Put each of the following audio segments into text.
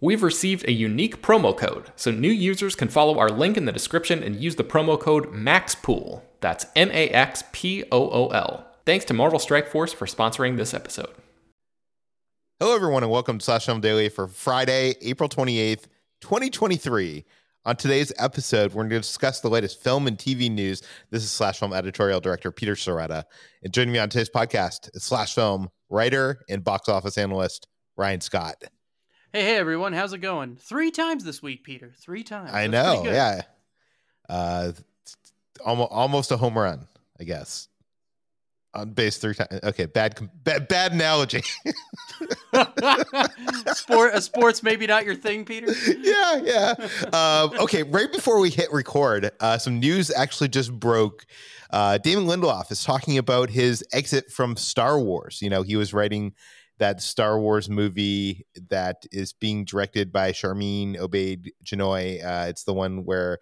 We've received a unique promo code, so new users can follow our link in the description and use the promo code MAXPOOL. That's M A X P O O L. Thanks to Marvel Strike Force for sponsoring this episode. Hello, everyone, and welcome to Slash Film Daily for Friday, April 28th, 2023. On today's episode, we're going to discuss the latest film and TV news. This is Slash Film editorial director Peter Sciretta. And joining me on today's podcast is Slash Film writer and box office analyst Ryan Scott. Hey, hey, everyone. How's it going? Three times this week, Peter. Three times. I That's know, yeah. Uh, almost, almost a home run, I guess. On base three times. Okay, bad, bad, bad analogy. Sport, a sports maybe not your thing, Peter. yeah, yeah. Um, okay, right before we hit record, uh, some news actually just broke. Uh, Damon Lindelof is talking about his exit from Star Wars. You know, he was writing that Star Wars movie that is being directed by Charmin Obaid Janoy. Uh, it's the one where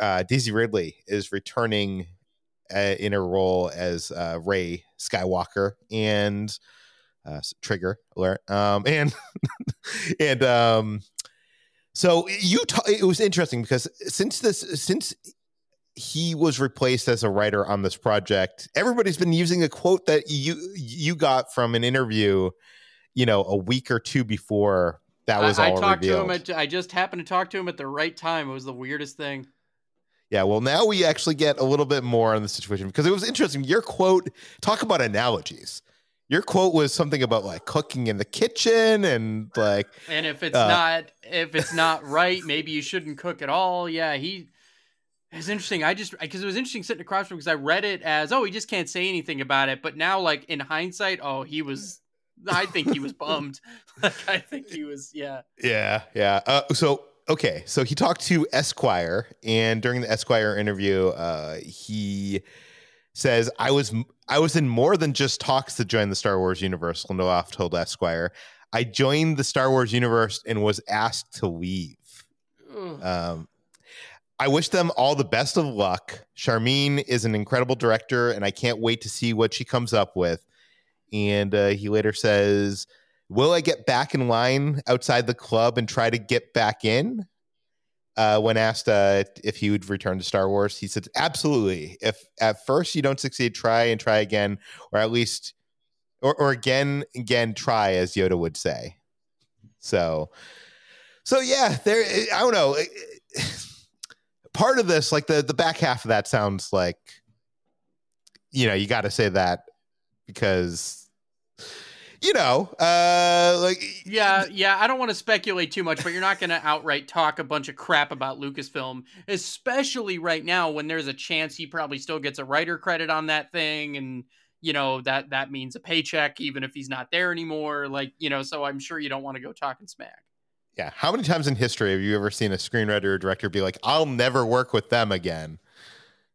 uh, Daisy Ridley is returning uh, in her role as uh, Rey Skywalker and uh, trigger alert. Um, and and um, so you it was interesting because since this since he was replaced as a writer on this project everybody's been using a quote that you you got from an interview you know a week or two before that was I, all I talked revealed. to him. At, I just happened to talk to him at the right time. It was the weirdest thing. yeah well now we actually get a little bit more on the situation because it was interesting your quote talk about analogies your quote was something about like cooking in the kitchen and like And if it's Uh, not, if it's not right, maybe you shouldn't cook at all. Yeah, he. It's interesting. I just because it was interesting sitting across from because I read it as oh he just can't say anything about it, but now like in hindsight, oh he was. I think he was bummed. like I think he was. Yeah. Yeah, yeah. Uh, so okay, so he talked to Esquire, and during the Esquire interview, uh, he says, "I was I was in more than just talks to join the Star Wars universe." Lindelof told Esquire, "I joined the Star Wars universe and was asked to leave." Um, I wish them all the best of luck. Sharmeen is an incredible director, and I can't wait to see what she comes up with. And uh, he later says, Will I get back in line outside the club and try to get back in? Uh, when asked uh, if he would return to Star Wars, he said, Absolutely. If at first you don't succeed, try and try again, or at least, or, or again, again, try, as Yoda would say. So, so yeah, there, I don't know part of this, like the the back half of that sounds like, you know, you got to say that because, you know, uh, like Yeah, yeah. I don't want to speculate too much, but you're not going to outright talk a bunch of crap about Lucasfilm, especially right now when there's a chance he probably still gets a writer credit on that thing, and you know that that means a paycheck even if he's not there anymore. Like you know, so I'm sure you don't want to go talking smack. Yeah. How many times in history have you ever seen a screenwriter or director be like, "I'll never work with them again"?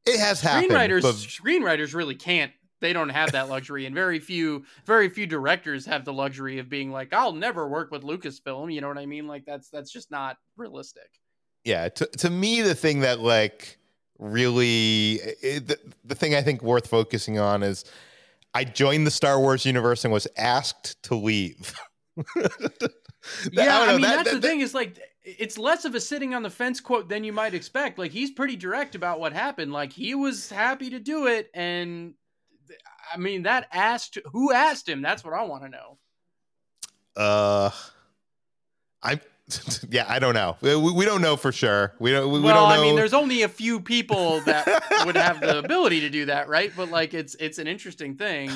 It has happened. Screenwriters, but- screenwriters really can't. They don't have that luxury, and very few, very few directors have the luxury of being like, "I'll never work with Lucasfilm." You know what I mean? Like that's that's just not realistic. yeah to, to me the thing that like really it, the, the thing i think worth focusing on is i joined the star wars universe and was asked to leave Yeah, I, don't mean that- that's that- the thing is like it's less of a sitting on the fence quote than you might expect. Like he's pretty direct about what happened. Like he was happy to do it, and I mean that asked who asked him. That's what I want to know. uh i yeah, I don't know. We, we don't know for sure. We don't. We, well, don't know. I mean, there's only a few people that would have the ability to do that, right? But like, it's it's an interesting thing,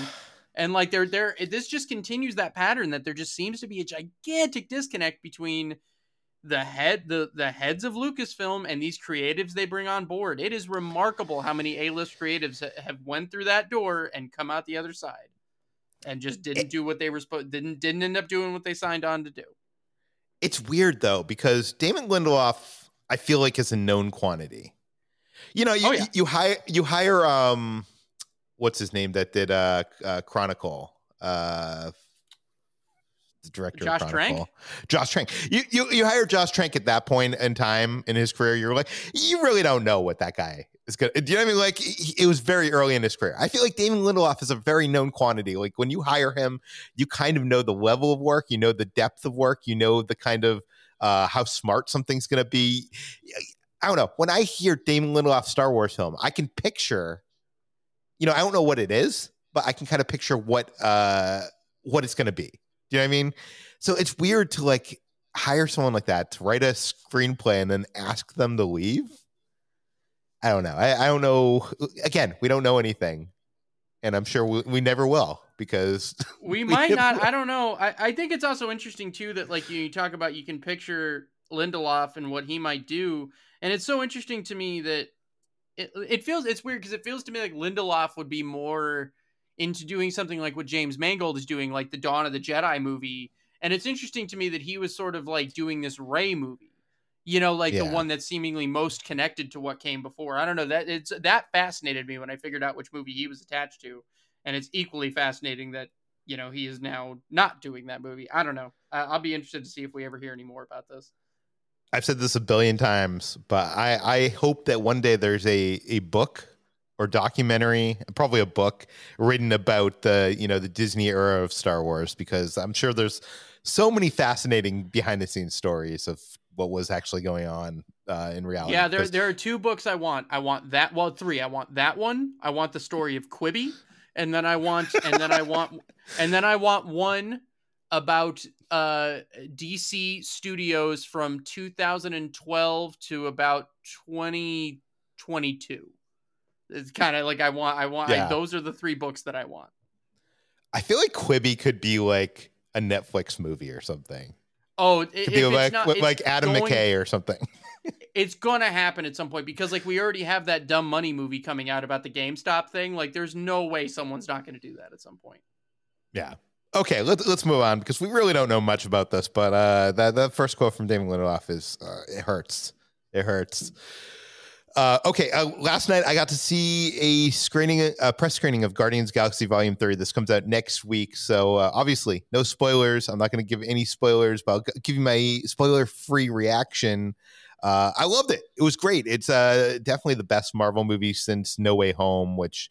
and like, there there this just continues that pattern that there just seems to be a gigantic disconnect between the head the the heads of Lucasfilm and these creatives they bring on board. It is remarkable how many A-list creatives have went through that door and come out the other side, and just didn't do what they were supposed didn't didn't end up doing what they signed on to do. It's weird though because Damon Lindelof, I feel like is a known quantity. You know, you Oh, yeah. you hire you hire um, what's his name that did uh, uh Chronicle uh. The director Josh of Trank? Josh Trank. You, you you hire Josh Trank at that point in time in his career. You're like, you really don't know what that guy is good. Do you know what I mean? Like, he- it was very early in his career. I feel like Damon Lindelof is a very known quantity. Like when you hire him, you kind of know the level of work, you know the depth of work, you know the kind of uh, how smart something's going to be. I don't know. When I hear Damon Lindelof Star Wars film, I can picture, you know, I don't know what it is, but I can kind of picture what uh, what it's going to be. Do you know what I mean? So it's weird to like hire someone like that to write a screenplay and then ask them to leave. I don't know. I, I don't know. Again, we don't know anything, and I'm sure we, we never will because we We might not i don't know I, I think it's also interesting too that like you talk about you can picture lindelof and what he might do and it's so interesting to me that it, it feels it's weird because it feels to me like lindelof would be more into doing something like what james mangold is doing like the dawn of the jedi movie and it's interesting to me that he was sort of like doing this Rey movie you know like the one that's seemingly most connected to what came before i don't know that it's that fascinated me when i figured out which movie he was attached to and it's equally fascinating that you know he is now not doing that movie. I don't know. I- I'll be interested to see if we ever hear any more about this. I've said this a billion times, but I, I hope that one day there's a, a book or documentary, probably a book written about the you know the Disney era of Star Wars because I'm sure there's so many fascinating behind the scenes stories of what was actually going on uh, in reality. Yeah, there there are two books I want. I want that. Well, three. I want that one. I want the story of Quibi, and then I want and then I want and then I want one about uh DC Studios from 2012 to about 2022. It's kind of like I want I want I- those are the three books that I want. I feel like Quibi could be like a Netflix movie or something. Oh, i- Could be it's like not, like Adam going- McKay or something. it's gonna happen at some point because like we already have that dumb money movie coming out about the GameStop thing. Like there's no way someone's not gonna do that at some point. Yeah. Okay, let's let's move on because we really don't know much about this. But uh, that that first quote from Damon Lindelof is uh, it hurts. It hurts. Uh, okay, uh, last night I got to see a screening, a press screening of Guardians Galaxy Volume Three. This comes out next week, so uh, obviously no spoilers. I'm not going to give any spoilers, but I'll give you my spoiler-free reaction. Uh, I loved it. It was great. It's uh, definitely the best Marvel movie since No Way Home, which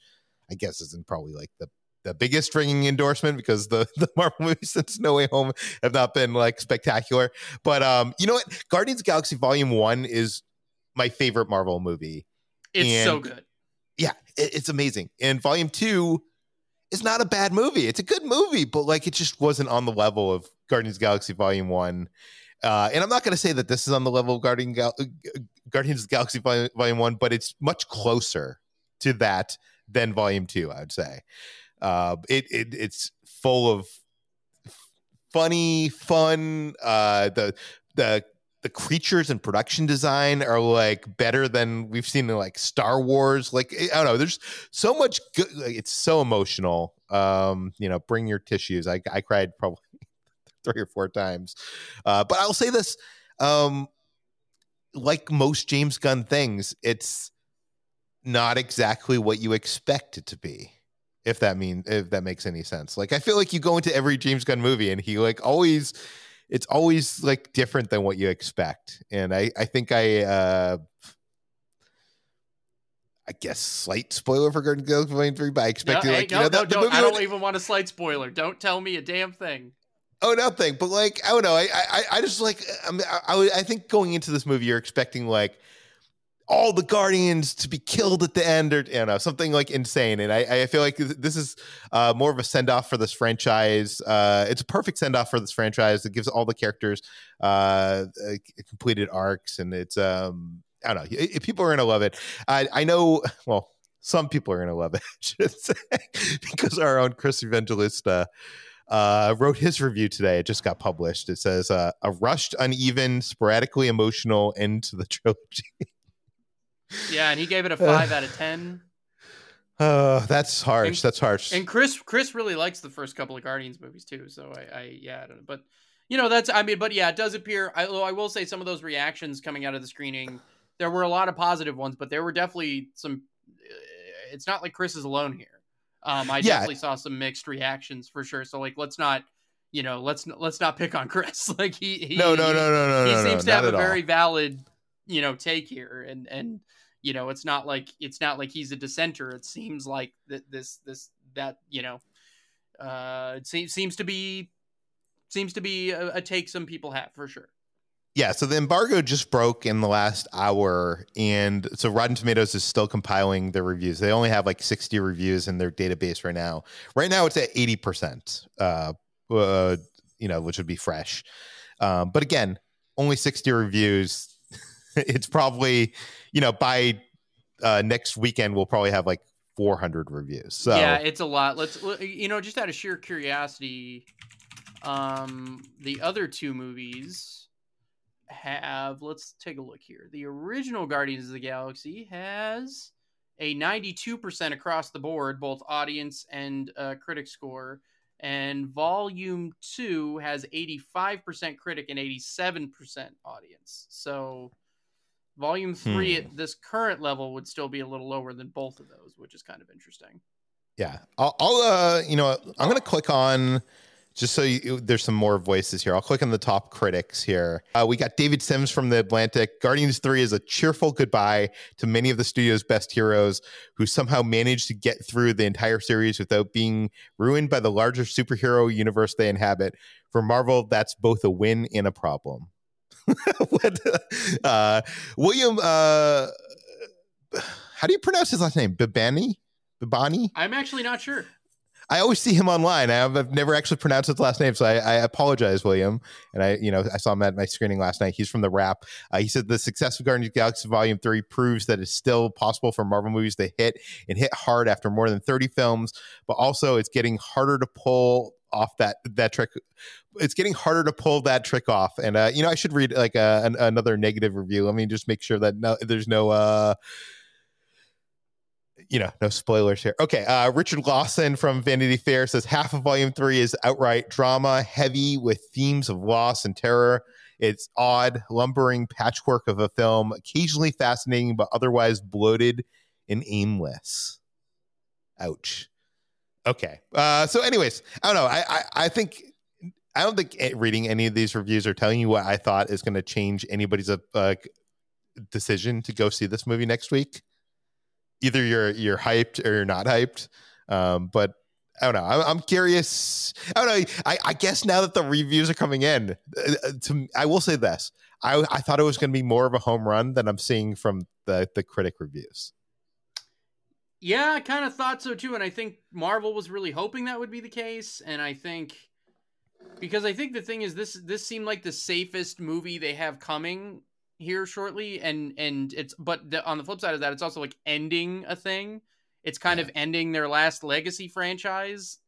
I guess isn't probably like the the biggest ringing endorsement because the the Marvel movies since No Way Home have not been like spectacular. But um, you know what? Guardians of the Galaxy Volume One is my favorite Marvel movie. It's so good. Yeah, it, it's amazing. And Volume Two is not a bad movie. It's a good movie, but like it just wasn't on the level of Guardians of the Galaxy Volume One. Uh, and I'm not going to say that this is on the level of Guardian Gal- uh, Guardians of the Galaxy Volume, Volume One, but it's much closer to that than Volume Two. I would say. Uh, it, it it's full of funny, fun. Uh, the the the creatures and production design are like better than we've seen in like Star Wars. Like I don't know, there's so much good. Like, it's so emotional. Um, you know, bring your tissues. I I cried probably three or four times. Uh, but I'll say this. Um, like most James Gunn things, it's not exactly what you expect it to be if that mean if that makes any sense. Like I feel like you go into every James Gunn movie and he like always it's always like different than what you expect. And I I think I uh I guess slight spoiler for Guardians of the Galaxy Volume 3, but I No, expected hey, like no, you know no, the, the movie I don't would- even want a slight spoiler. Don't tell me a damn thing. Oh, nothing. But like, I don't know. I, I, I just like. I, mean, I, I, I think going into this movie, you're expecting like all the Guardians to be killed at the end, or you know, something like insane. And I, I feel like this is uh, more of a send off for this franchise. Uh, it's a perfect send off for this franchise. It gives all the characters uh, completed arcs, and it's um, I don't know. People are gonna love it. I, I know. Well, some people are gonna love it because our own Chris Evangelista uh, wrote his review today. It just got published. It says uh, a rushed, uneven, sporadically emotional end to the trilogy. Yeah, and he gave it a five out of ten. Uh, that's harsh. And, that's harsh. And Chris, Chris really likes the first couple of Guardians movies too. So I, I yeah, I don't know. but you know, that's I mean, but yeah, it does appear. I, I will say some of those reactions coming out of the screening, there were a lot of positive ones, but there were definitely some. Uh, it's not like Chris is alone here. Um, I yeah. definitely saw some mixed reactions for sure. So like, let's not, you know, let's let's not pick on Chris. like he, he no no no no no he no, seems no, to have a all. very valid, you know, take here, and and you know it's not like it's not like he's a dissenter. It seems like that this this that you know uh it seems seems to be seems to be a, a, take some people have for sure. Yeah. So the embargo just broke in the last hour. And so rotten tomatoes is still compiling their reviews. They only have like 60 reviews in their database right now. Right now it's at 80% uh, uh you know which would be fresh. Um but again only 60 reviews it's probably you know by uh, next weekend we'll probably have like 400 reviews. So yeah, it's a lot. Let's you know just out of sheer curiosity, um, the other two movies have. Let's take a look here. The original Guardians of the Galaxy has a 92% across the board, both audience and uh, critic score. And Volume 2 has 85% critic and 87% audience. So Volume three hmm. at this current level would still be a little lower than both of those, which is kind of interesting. Yeah, I'll, I'll uh, you know, I'm gonna click on just so you, there's some more voices here. I'll click on the top critics here. Uh, we got David Sims from the Atlantic. Guardians 3 is a cheerful goodbye to many of the studio's best heroes who somehow managed to get through the entire series without being ruined by the larger superhero universe they inhabit. For Marvel, that's both a win and a problem. what, uh, William, uh, how do you pronounce his last name? Bibbiani? Bibbiani? I'm actually not sure. I always see him online. I've never actually pronounced his last name, so I, I, apologize, William. And I, you know, I saw him at my screening last night. He's from the Wrap. Uh, he said the success of Guardians of Galaxy Volume Three proves that it's still possible for Marvel movies to hit and hit hard after more than thirty films, but also it's getting harder to pull off that that trick. It's getting harder to pull that trick off. And uh, you know, I should read like a, an, another negative review. Let me just make sure that no, there's no. Uh, you know, no spoilers here. Okay, uh, Richard Lawson from Vanity Fair says half of Volume Three is outright drama, heavy with themes of loss and terror. It's odd, lumbering patchwork of a film, occasionally fascinating, but otherwise bloated and aimless. Ouch. Okay. Uh, so, anyways, I don't know. I, I, I think I don't think reading any of these reviews or telling you what I thought is going to change anybody's uh, decision to go see this movie next week. Either you're you're hyped or you're not hyped. Um, but I don't know. I'm, I'm, curious. I don't know. I, I, guess now that the reviews are coming in, uh, uh to I will say this: I I thought it was going to be more of a home run than I'm seeing from the the critic reviews. Yeah, I kind of thought so too, and I think Marvel was really hoping that would be the case, and I think because I think the thing is this this seemed like the safest movie they have coming here shortly, and and it's but the, on the flip side of that, it's also like ending a thing. It's kind yeah. of ending their last legacy franchise,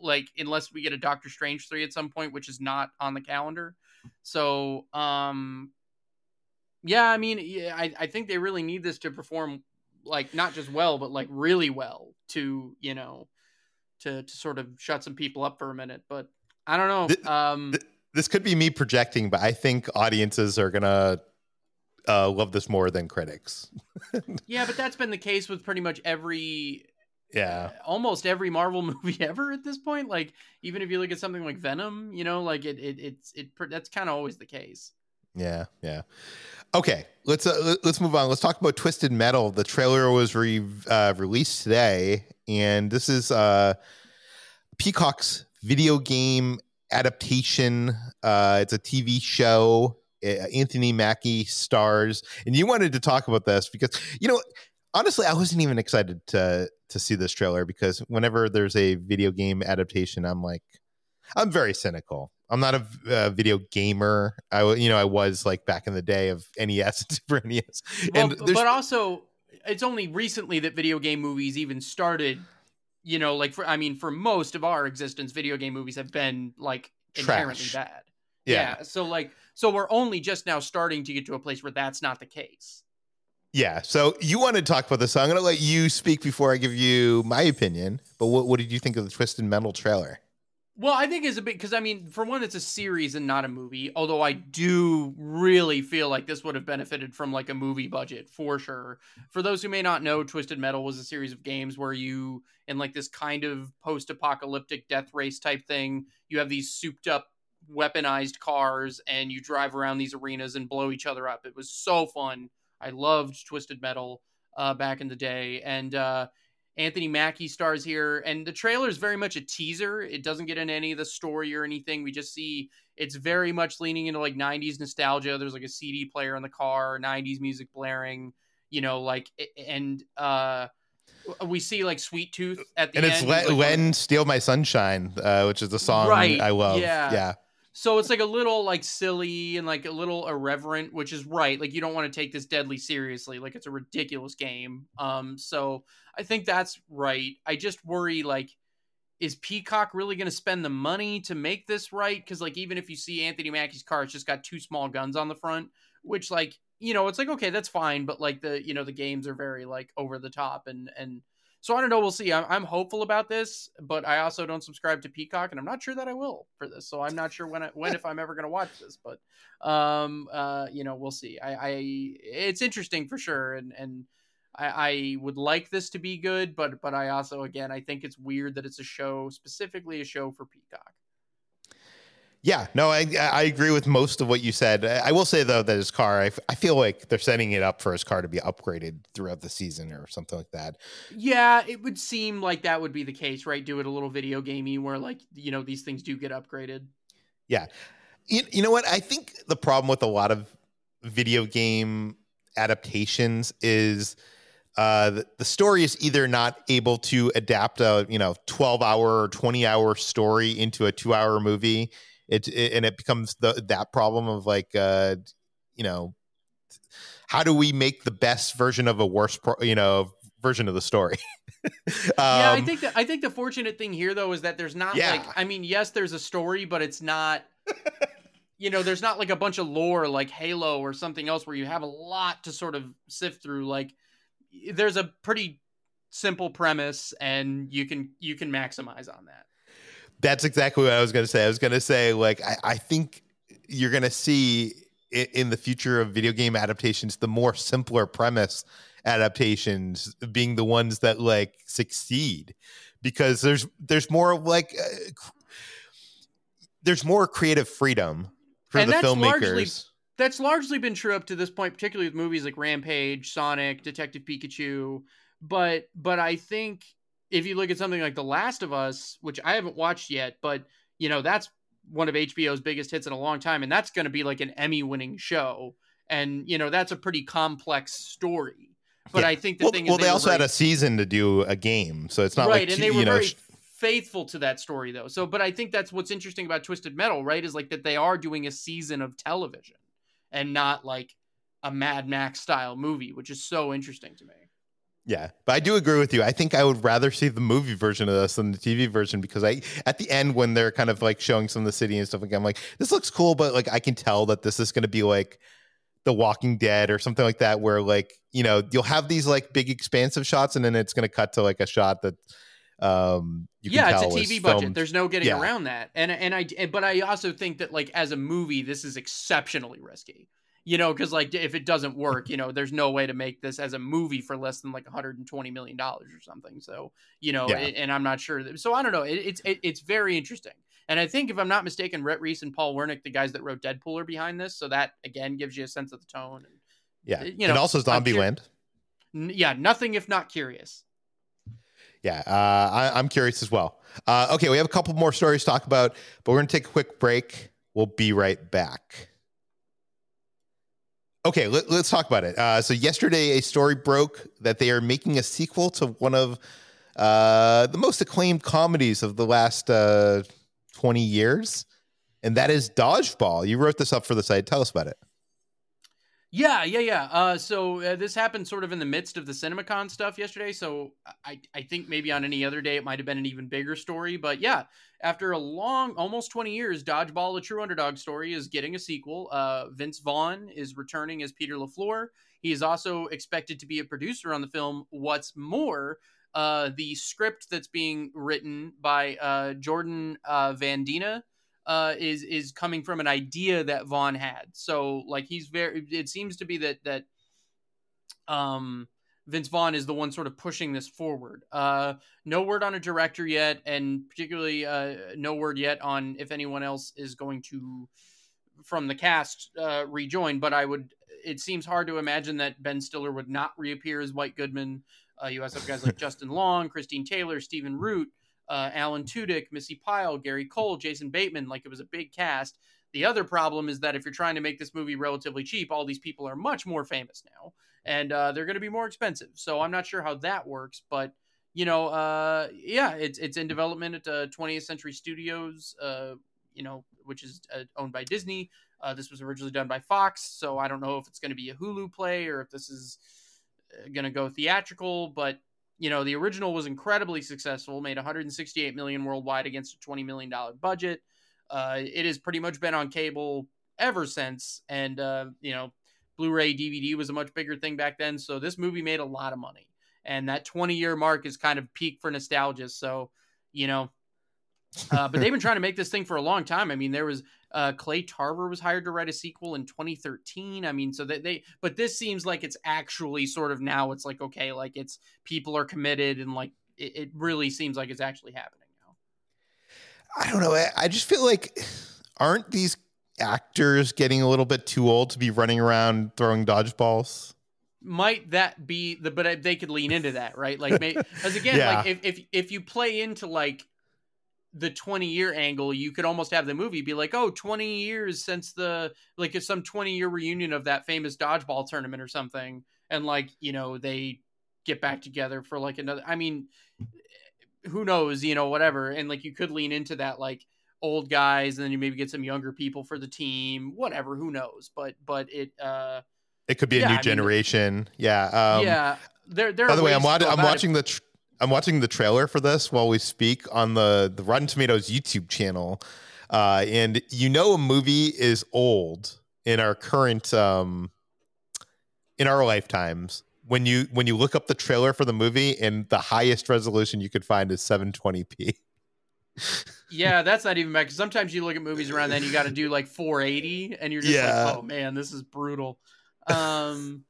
like unless we get a Doctor Strange three at some point, which is not on the calendar. So, um, yeah, I mean, yeah, I I think they really need this to perform like not just well, but like really well to you know to to sort of shut some people up for a minute. But I don't know. Um, this could be me projecting, but I think audiences are gonna uh, love this more than critics. yeah, but that's been the case with pretty much every yeah uh, almost every marvel movie ever at this point like even if you look at something like venom you know like it, it it's it that's kind of always the case yeah yeah Okay, let's uh, let's move on. Let's talk about Twisted Metal. The trailer was re- uh, released today, and this is uh, Peacock's video game adaptation. Uh, it's a TV show Eh, Anthony Mackie stars, and you wanted to talk about this because you know, honestly, I wasn't even excited to to see this trailer because whenever there's a video game adaptation, I'm like, I'm very cynical. I'm not a, video gamer. I you know I was like back in the day of NES and Super NES, well, but also it's only recently that video game movies even started. You know, like for I mean, for most of our existence, video game movies have been like inherently Trash. bad. Yeah. yeah. So like, so we're only just now starting to get to a place where that's not the case. Yeah. So you want to talk about this. So I'm going to let you speak before I give you my opinion. But what, what did you think of the Twisted Metal trailer? Well, I think it's a bit because I mean, for one, it's a series and not a movie. Although I do really feel like this would have benefited from like a movie budget for sure. For those who may not know, Twisted Metal was a series of games where you, in like this kind of post-apocalyptic death race type thing, you have these souped-up, weaponized cars, and you drive around these arenas and blow each other up. It was so fun. I loved Twisted Metal uh, back in the day, and uh, Anthony Mackie stars here, and the trailer is very much a teaser. It doesn't get into any of the story or anything. We just see it's very much leaning into like 90s nostalgia. There's like a CD player in the car, 90s music blaring, you know, like, and uh, we see like Sweet Tooth at the and end. it's who's, Len, like, Len Steal My Sunshine, uh, which is the song Right, I love. yeah. yeah. So it's like a little like silly and like a little irreverent, which is right. Like you don't want to take this deadly seriously. Like it's a ridiculous game. Um, so I think that's right. I just worry like, is Peacock really going to spend the money to make this right? Because like even if you see Anthony Mackie's car, it's just got two small guns on the front, which like you know it's like okay that's fine, but like the you know the games are very like over the top and and so I don't know. We'll see. I'm, I'm hopeful about this, but I also don't subscribe to Peacock, and I'm not sure that I will for this. So I'm not sure when, I, when if I'm ever going to watch this. But um, uh, you know, we'll see. I, I it's interesting for sure, and and I, I would like this to be good, but but I also again I think it's weird that it's a show specifically a show for Peacock. Yeah, no, I I agree with most of what you said. I will say though that his car, I, f- I feel like they're setting it up for his car to be upgraded throughout the season or something like that. Yeah, it would seem like that would be the case, right? Do it a little video gamey where like you know these things do get upgraded. Yeah, You, you know what? I think the problem with a lot of video game adaptations is uh, the, the story is either not able to adapt a you know 12 hour or 20 hour story into a two hour movie. It, it and it becomes the that problem of like uh, you know how do we make the best version of a worse pro, you know version of the story um, yeah, I think that I think the fortunate thing here though is that there's not Yeah. like I mean, yes, there's a story, but it's not you know, there's not like a bunch of lore like Halo or something else where you have a lot to sort of sift through. Like there's a pretty simple premise and you can you can maximize on that. That's exactly what I was going to say. I was going to say, like, I, I think you're going to see in, in the future of video game adaptations, the more simpler premise adaptations being the ones that like succeed because there's there's more like uh, cr- there's more creative freedom for And the that's filmmakers. largely- That's largely been true up to this point, particularly with movies like Rampage, Sonic, Detective Pikachu. But but I think if you look at something like The Last of Us, which I haven't watched yet, but you know that's one of HBO's biggest hits in a long time, and that's going to be like an Emmy-winning show, and you know that's a pretty complex story. But Yeah. I think the well, thing well is, they, also very- had a season to do a game, so it's not right, like and they were know. very faithful to that story though. So, but I think that's what's interesting about Twisted Metal, right? Is like that they are doing a season of television and not like a Mad Max style movie, which is so interesting to me. Yeah, but I do agree with you. I think I would rather see the movie version of this than the TV version because I, at the end, when they're kind of like showing some of the city and stuff like, I'm like, this looks cool, but like I can tell that this is going to be like The Walking Dead or something like that, where like you know you'll have these like big expansive shots, and then it's going to cut to like a shot that, um, you can yeah, it's a TV budget. filmed- There's no getting Yeah. around that. And and I but I also think that like as a movie, this is exceptionally risky. You know, because like if it doesn't work, you know, there's no way to make this as a movie for less than like 120 million dollars or something. So you know, Yeah. it- and I'm not sure. That, so I don't know. It, it's it, it's very interesting. And I think if I'm not mistaken, Rhett Reese and Paul Wernick, the guys that wrote Deadpool, are behind this. So that again gives you a sense of the tone. And, yeah, you and also I'm cur- yeah, nothing if not curious. Yeah, uh, I, I'm curious as well. Uh, okay, we have a couple more stories to talk about, but we're going to take a quick break. We'll be right back. Okay, let, us talk about it. Uh, so yesterday, a story broke that they are making a sequel to one of uh, the most acclaimed comedies of the last uh, 20 years, and that is Dodgeball. You wrote this up for the site. Tell us about it. Yeah, yeah, yeah. Uh, so uh, this happened sort of in the midst of the CinemaCon stuff yesterday. So I, I think maybe on any other day it might have been an even bigger story. But yeah, after a long, almost 20 years, Dodgeball, a true underdog story, is getting a sequel. Uh, Vince Vaughn is returning as Peter LaFleur. He is also expected to be a producer on the film. What's more, uh, the script that's being written by uh, Jordan uh, VanDina uh, is is coming from an idea that Vaughn had. So like he's very. It seems to be that that um, Vince Vaughn is the one sort of pushing this forward. Uh, no word on a director yet, and particularly uh, no word yet on if anyone else is going to from the cast uh, rejoin. But I would. It seems hard to imagine that Ben Stiller would not reappear as White Goodman. Uh, you also have guys like Justin Long, Christine Taylor, Stephen Root uh, Alan Tudyk, Missi Pyle, Gary Cole, Jason Bateman. Like it was a big cast. The other problem is that if you're trying to make this movie relatively cheap, all these people are much more famous now, and uh, they're going to be more expensive. So I'm not sure how that works, but you know, uh, yeah, it's it's in development at uh, 20th Century Studios, uh, you know, which is uh, owned by Disney. Uh, this was originally done by Fox, so I don't know if it's going to be a Hulu play or if this is going to go theatrical, but you know, the original was incredibly successful, made 168 million worldwide against a 20 million dollar budget. Uh, it has pretty much been on cable ever since, and uh, you know, Blu-ray DVD was a much bigger thing back then. So this movie made a lot of money, and that 20 year mark is kind of peak for nostalgia. So, you know, uh, but they've been trying to make this thing for a long time. I mean, there was uh, Clay Tarver was hired to write a sequel in 2013. I mean, so they, they, but this seems like it's actually sort of now. It's like okay, like it's people are committed and like it, it really seems like it's actually happening now. I don't know. I, I just feel like aren't these actors getting a little bit too old to be running around throwing dodgeballs? might that be the but they could lean into that right like because again yeah. like if, if if you play into like the 20 year angle, you could almost have the movie be like, oh, 20 years since the, like, it's some 20 year reunion of that famous dodgeball tournament or something. And, like, you know, they get back together for like another, I mean, who knows, you know, whatever. And, like, you could lean into that, like, old guys and then you maybe get some younger people for the team, whatever, who knows. But, but it, uh, it could be yeah, a new I generation. Mean, yeah. Um, yeah. There, there by the way, I'm, I'm watching the, tr- I'm watching the trailer for this while we speak on the the Rotten Tomatoes YouTube channel, uh, and you know a movie is old in our current um, in our lifetimes when you when you look up the trailer for the movie and the highest resolution you could find is 720p. yeah, that's not even bad. Because sometimes you look at movies around then you got to do like 480, and you're just yeah. like, oh man, this is brutal. Um,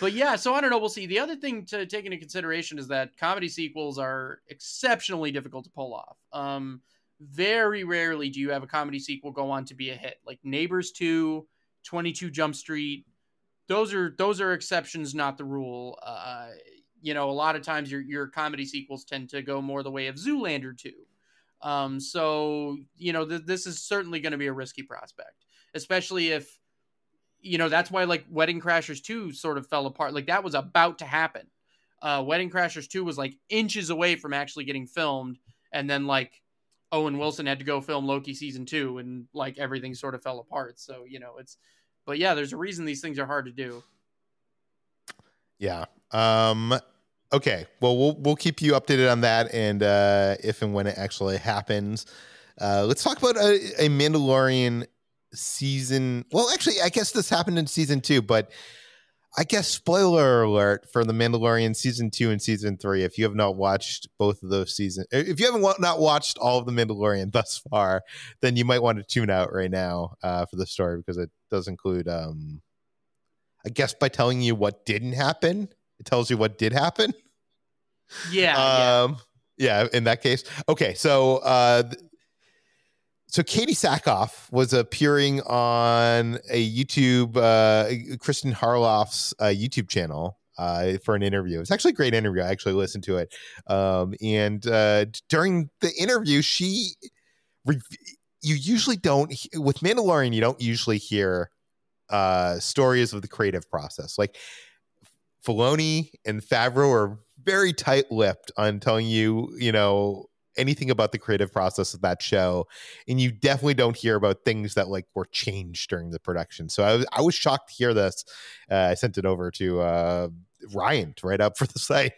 but yeah, so I don't know. We'll see. The other thing to take into consideration is that comedy sequels are exceptionally difficult to pull off. Um, very rarely do you have a comedy sequel go on to be a hit. Like Neighbors 2, 22 Jump Street, those are those are exceptions, not the rule. Uh, you know, a lot of times your your comedy sequels tend to go more the way of Zoolander 2. Um, so you know, th- this is certainly going to be a risky prospect, especially if you know that's why like Wedding Crashers 2 sort of fell apart. Like that was about to happen. Uh, Wedding Crashers 2 was like inches away from actually getting filmed, and then like Owen Wilson had to go film Loki season two, and like everything sort of fell apart. So you know it's, but yeah, there's a reason these things are hard to do. Yeah. Um. Okay. Well, we'll we'll keep you updated on that, and uh, if and when it actually happens. Uh, let's talk about a, a Mandalorian season. Well, actually, I guess this happened in season two, but I guess spoiler alert for the Mandalorian season two and season three. If you have not watched both of those seasons, if you haven't not watched all of the Mandalorian thus far, then you might want to tune out right now uh, for the story because it does include, um, I guess, by telling you what didn't happen, it tells you what did happen. Yeah. Um, yeah. yeah. In that case, okay. So uh, so Katee Sackhoff was appearing on a YouTube, uh, Kristian Harloff's uh, YouTube channel uh, for an interview. It's actually a great interview. I actually listened to it. Um, and uh, during the interview, she, re- you usually don't, with Mandalorian, you don't usually hear uh, stories of the creative process. Like Filoni and Favreau are very tight-lipped on telling you, you know, anything about the creative process of that show, and you definitely don't hear about things that like were changed during the production. So I was I was shocked to hear this. Uh, I sent it over to uh, Ryan to write up for the site,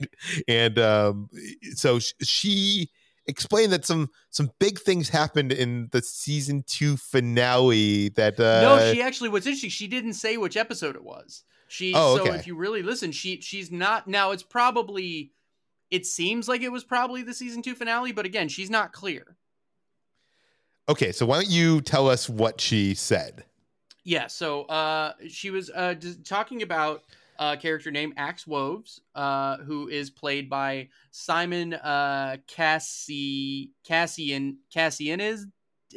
and um, so sh- she explained that some some big things happened in the season two finale. That uh, no, she actually what's interesting. She didn't say which episode it was. She Oh, okay. so if you really listen, she she's not now. It's probably it seems like it was probably the season two finale, but again, she's not clear. okay, so why don't you tell us what she said? Yeah, so uh, she was uh, d- talking about a character named Axe Woves, uh, who is played by Simon uh, Cassie Cassian Cassian is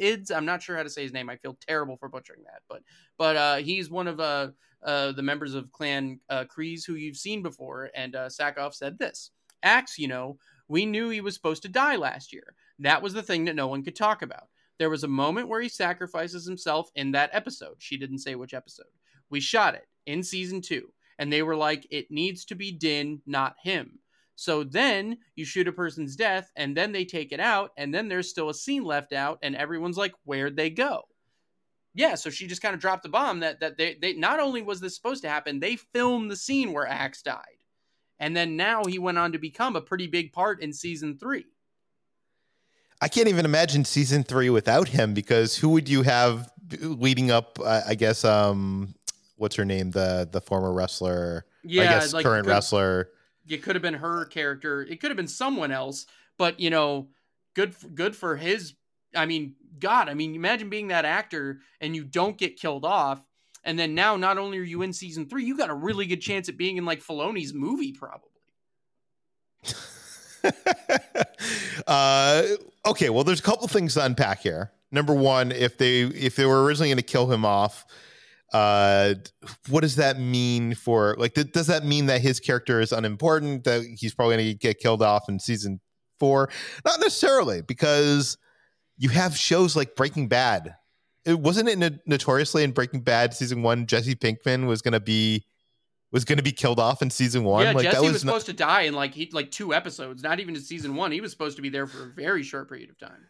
Ids. I'm not sure how to say his name. I feel terrible for butchering that, but but uh, he's one of uh, uh, the members of Clan uh, Kryze who you've seen before. And uh, Sackhoff said this: Axe, you know, we knew he was supposed to die last year. That was the thing that no one could talk about. There was a moment where he sacrifices himself in that episode. She didn't say which episode. We shot it in season two, and they were like, it needs to be Din, not him. So then you shoot a person's death, and then they take it out, and then there's still a scene left out, and everyone's like, where'd they go? Yeah, so she just kind of dropped the bomb that that they, they not only was this supposed to happen, they filmed the scene where Axe died. And then now he went on to become a pretty big part in season three. I can't even imagine season three without him because who would you have leading up? Uh, I guess um, what's her name? The the former wrestler. Yeah, I guess like, current could- wrestler. it could have been her character it could have been someone else but you know good good for his i mean god i mean imagine being that actor and you don't get killed off and then now not only are you in season 3 you got a really good chance at being in like Filoni's movie probably uh, okay, well, there's a couple things to unpack here. Number one, if they if they were originally going to kill him off, uh, what does that mean for like? Th- does that mean that his character is unimportant? That he's probably going to get killed off in season four? Not necessarily, because you have shows like Breaking Bad. It wasn't it no- notoriously in Breaking Bad season one. Jesse Pinkman was going to be was to be killed off in season one. yeah like Jesse that was, was not- supposed to die in like he like two episodes not even in season 1 he was supposed to be there for a very short period of time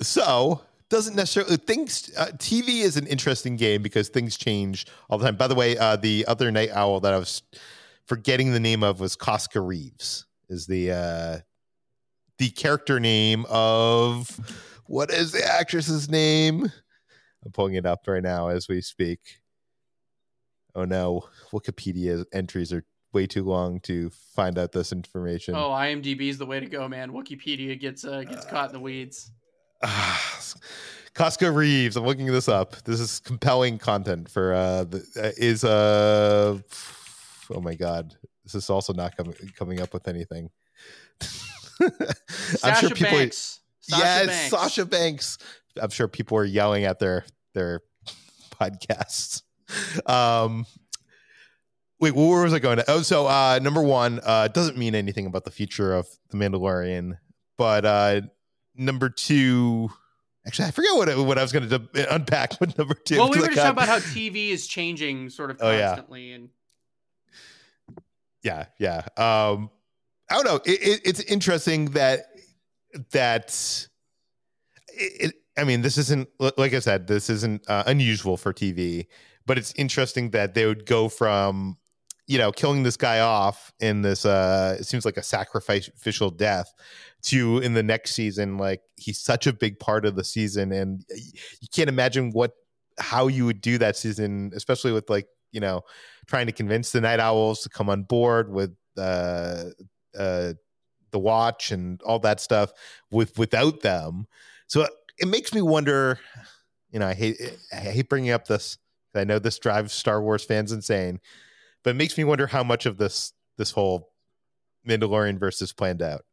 so doesn't necessarily things uh, tv is an interesting game because things change all the time by the way uh, the other night owl that i was forgetting the name of was Koska Reeves is the uh the character name of what is the actress's name i'm pulling it up right now as we speak oh no wikipedia entries are way too long to find out this information oh IMDb is the way to go man Wikipedia gets uh, gets caught in the weeds Ah, Koska Reeves. I'm looking this up. This is compelling content for uh, the, uh is uh oh my god. This is also not coming coming up with anything. I'm Sasha sure people. Banks Sasha yes, Banks. Sasha Banks. I'm sure people are yelling at their their podcasts. Um wait, where was I going to? Oh, so uh number one, uh doesn't mean anything about the future of the Mandalorian, but uh number two actually I forget what I, what I was going to unpack with number two. Well, we were just talking about how TV is changing sort of Oh, yeah. constantly, and yeah yeah um i don't know it, it, it's interesting that that it, it i mean this isn't like i said this isn't uh, unusual for tv but it's interesting that they would go from you know killing this guy off in this uh it seems like a sacrificial death to in the next season like he's such a big part of the season. And you can't imagine what how you would do that season especially with like you know trying to convince the night owls to come on board with uh uh the watch and all that stuff with without them so it makes me wonder you know i hate i hate bringing up this i know this drives star wars fans insane but it makes me wonder how much of this this whole mandalorian versus planned out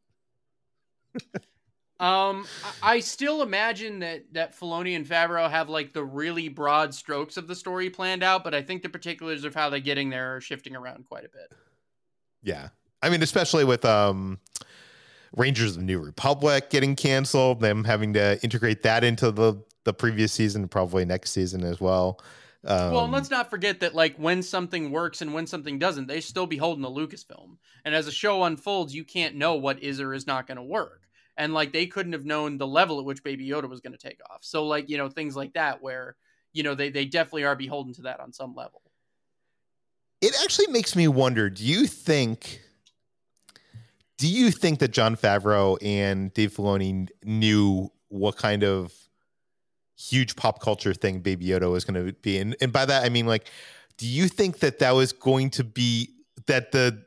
um, I, I still imagine that that Filoni and Favreau have like the really broad strokes of the story planned out, but I think the particulars of how they're getting there are shifting around quite a bit. Yeah. I mean, especially with um Rangers of the New Republic getting canceled, them having to integrate that into the the previous season, probably next season as well. Um, well, and let's not forget that like when something works and when something doesn't, they still beholden to Lucasfilm. And as a show unfolds, you can't know what is or is not going to work. And like they couldn't have known the level at which Baby Yoda was going to take off. So like you know things like that where you know they they definitely are beholden to that on some level. it actually makes me wonder. Do you think? Do you think that Jon Favreau and Dave Filoni knew what kind of huge pop culture thing Baby Yoda was going to be? And, and by that I mean like, do you think that that was going to be that the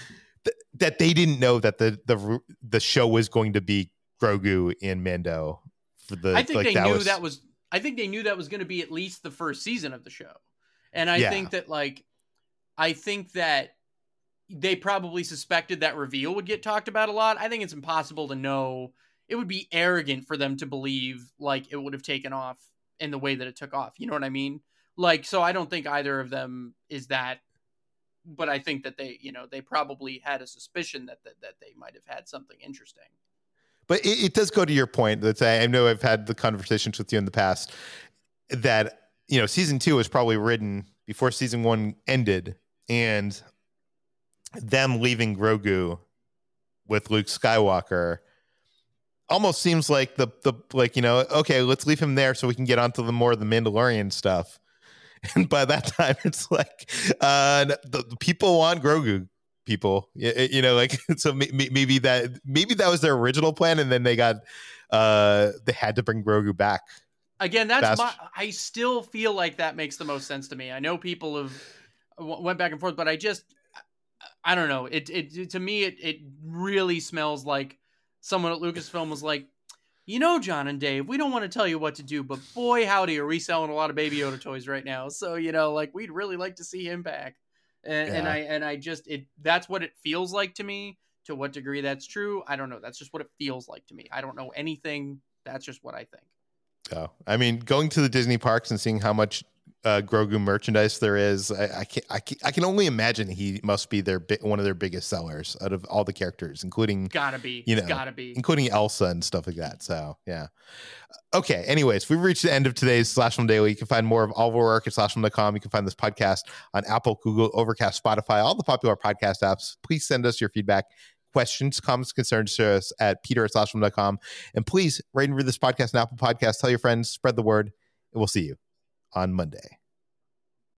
that they didn't know that the the the show was going to be Grogu and Mando for the I think like they that knew was, that was. I think they knew that was going to be at least the first season of the show, and I Yeah. think that like, I think that they probably suspected that reveal would get talked about a lot. I think it's impossible to know. It would be arrogant for them to believe like it would have taken off in the way that it took off. You know what I mean? Like, so I don't think either of them is that. But I think that they, you know, they probably had a suspicion that that, that they might have had something interesting. But it, it does go to your point that I I know I've had the conversations with you in the past that you know season two was probably written before season one ended, and them leaving Grogu with Luke Skywalker almost seems like the the like you know okay let's leave him there so we can get onto the more of the Mandalorian stuff. And by that time, it's like uh, the, the people want Grogu people. You, you know like so may- may- maybe that maybe that was their original plan and then they got uh they had to bring grogu back. Again that's Fast- my i still feel like that makes the most sense to me. I know people have w- went back and forth but i just i don't know. It, it to me it, it really smells like someone at lucasfilm was like you know jon and dave we don't want to tell you what to do but boy howdy are we selling a lot of baby yoda toys right now. So you know like we'd really like to see him back. And, and i and i just it that's what it feels like to me. To what degree that's true i don't know. That's just what it feels like to me. I don't know anything. That's just what i think. Oh i mean going to the disney parks and seeing how much uh, grogu merchandise there is I, I, can, I can i can only imagine he must be their bi- one of their biggest sellers out of all the characters including Gotta be. You know, gotta be. including Elsa and stuff like that. So yeah. Okay. Anyways, we've reached the end of today's Slash Film Daily. You can find more of all of our work at slashfilm.com. You can find this podcast on Apple, Google, Overcast, Spotify, all the popular podcast apps. Please send us your feedback, questions, comments, concerns to us at peter at slashfilm.com. And please rate and review this podcast on Apple Podcasts. Tell your friends, spread the word, and we'll see you on Monday.